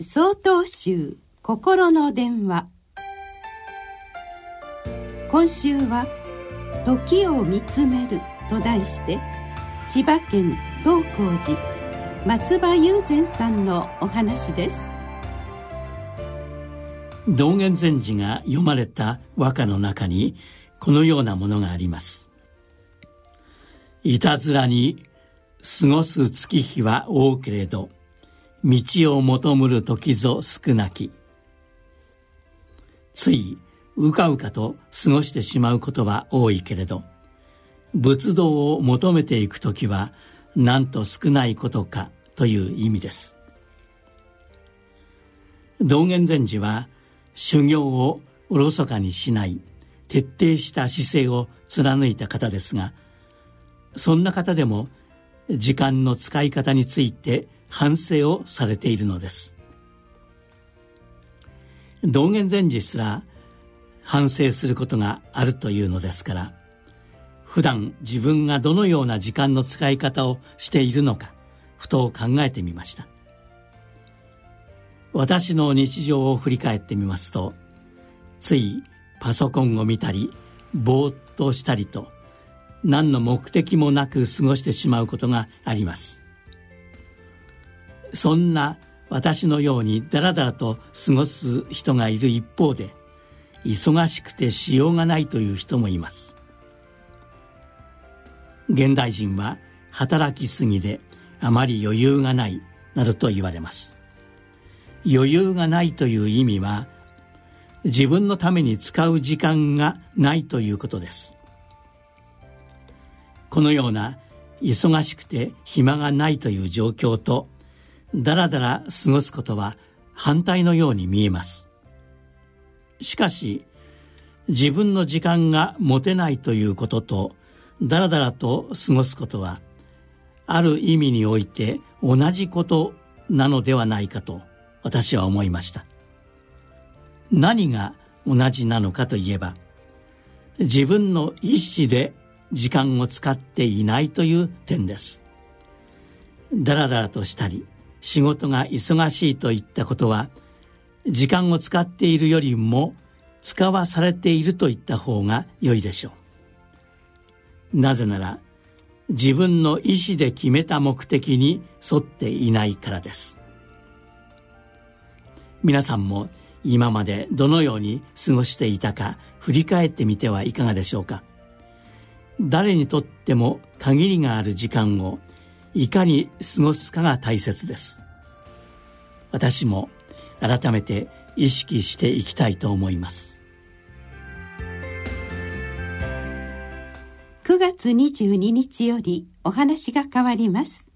総統集心の電話。今週は「時を見つめる」と題して千葉県東光寺松葉雄禅さんのお話です。道元禅師が読まれた和歌の中にこのようなものがあります。いたずらに過ごす月日は多けれど道を求むる時ぞ少なき。ついうかうかと過ごしてしまうことは多いけれど仏道を求めていく時はなんと少ないことかという意味です。道元禅師は修行をおろそかにしない徹底した姿勢を貫いた方ですがそんな方でも時間の使い方について反省をされているのです。道元禅師すら反省することがあるというのですから普段自分がどのような時間の使い方をしているのかふと考えてみました。私の日常を振り返ってみますとついパソコンを見たりぼーっとしたりと何の目的もなく過ごしてしまうことがあります。そんな私のようにダラダラと過ごす人がいる一方で忙しくてしようがないという人もいます。現代人は働きすぎであまり余裕がないなどと言われます。余裕がないという意味は自分のために使う時間がないということです。このような忙しくて暇がないという状況とだらだら過ごすことは反対のように見えます。しかし自分の時間が持てないということとだらだらと過ごすことはある意味において同じことなのではないかと私は思いました。何が同じなのかといえば自分の意思で時間を使っていないという点です。だらだらとしたり仕事が忙しいといったことは時間を使っているよりも使わされているといった方が良いでしょう。なぜなら自分の意思で決めた目的に沿っていないからです。皆さんも今までどのように過ごしていたか振り返ってみてはいかがでしょうか。誰にとっても限りがある時間をいかに過ごすかが大切です。私も改めて意識していきたいと思います。9月22日よりお話が変わります。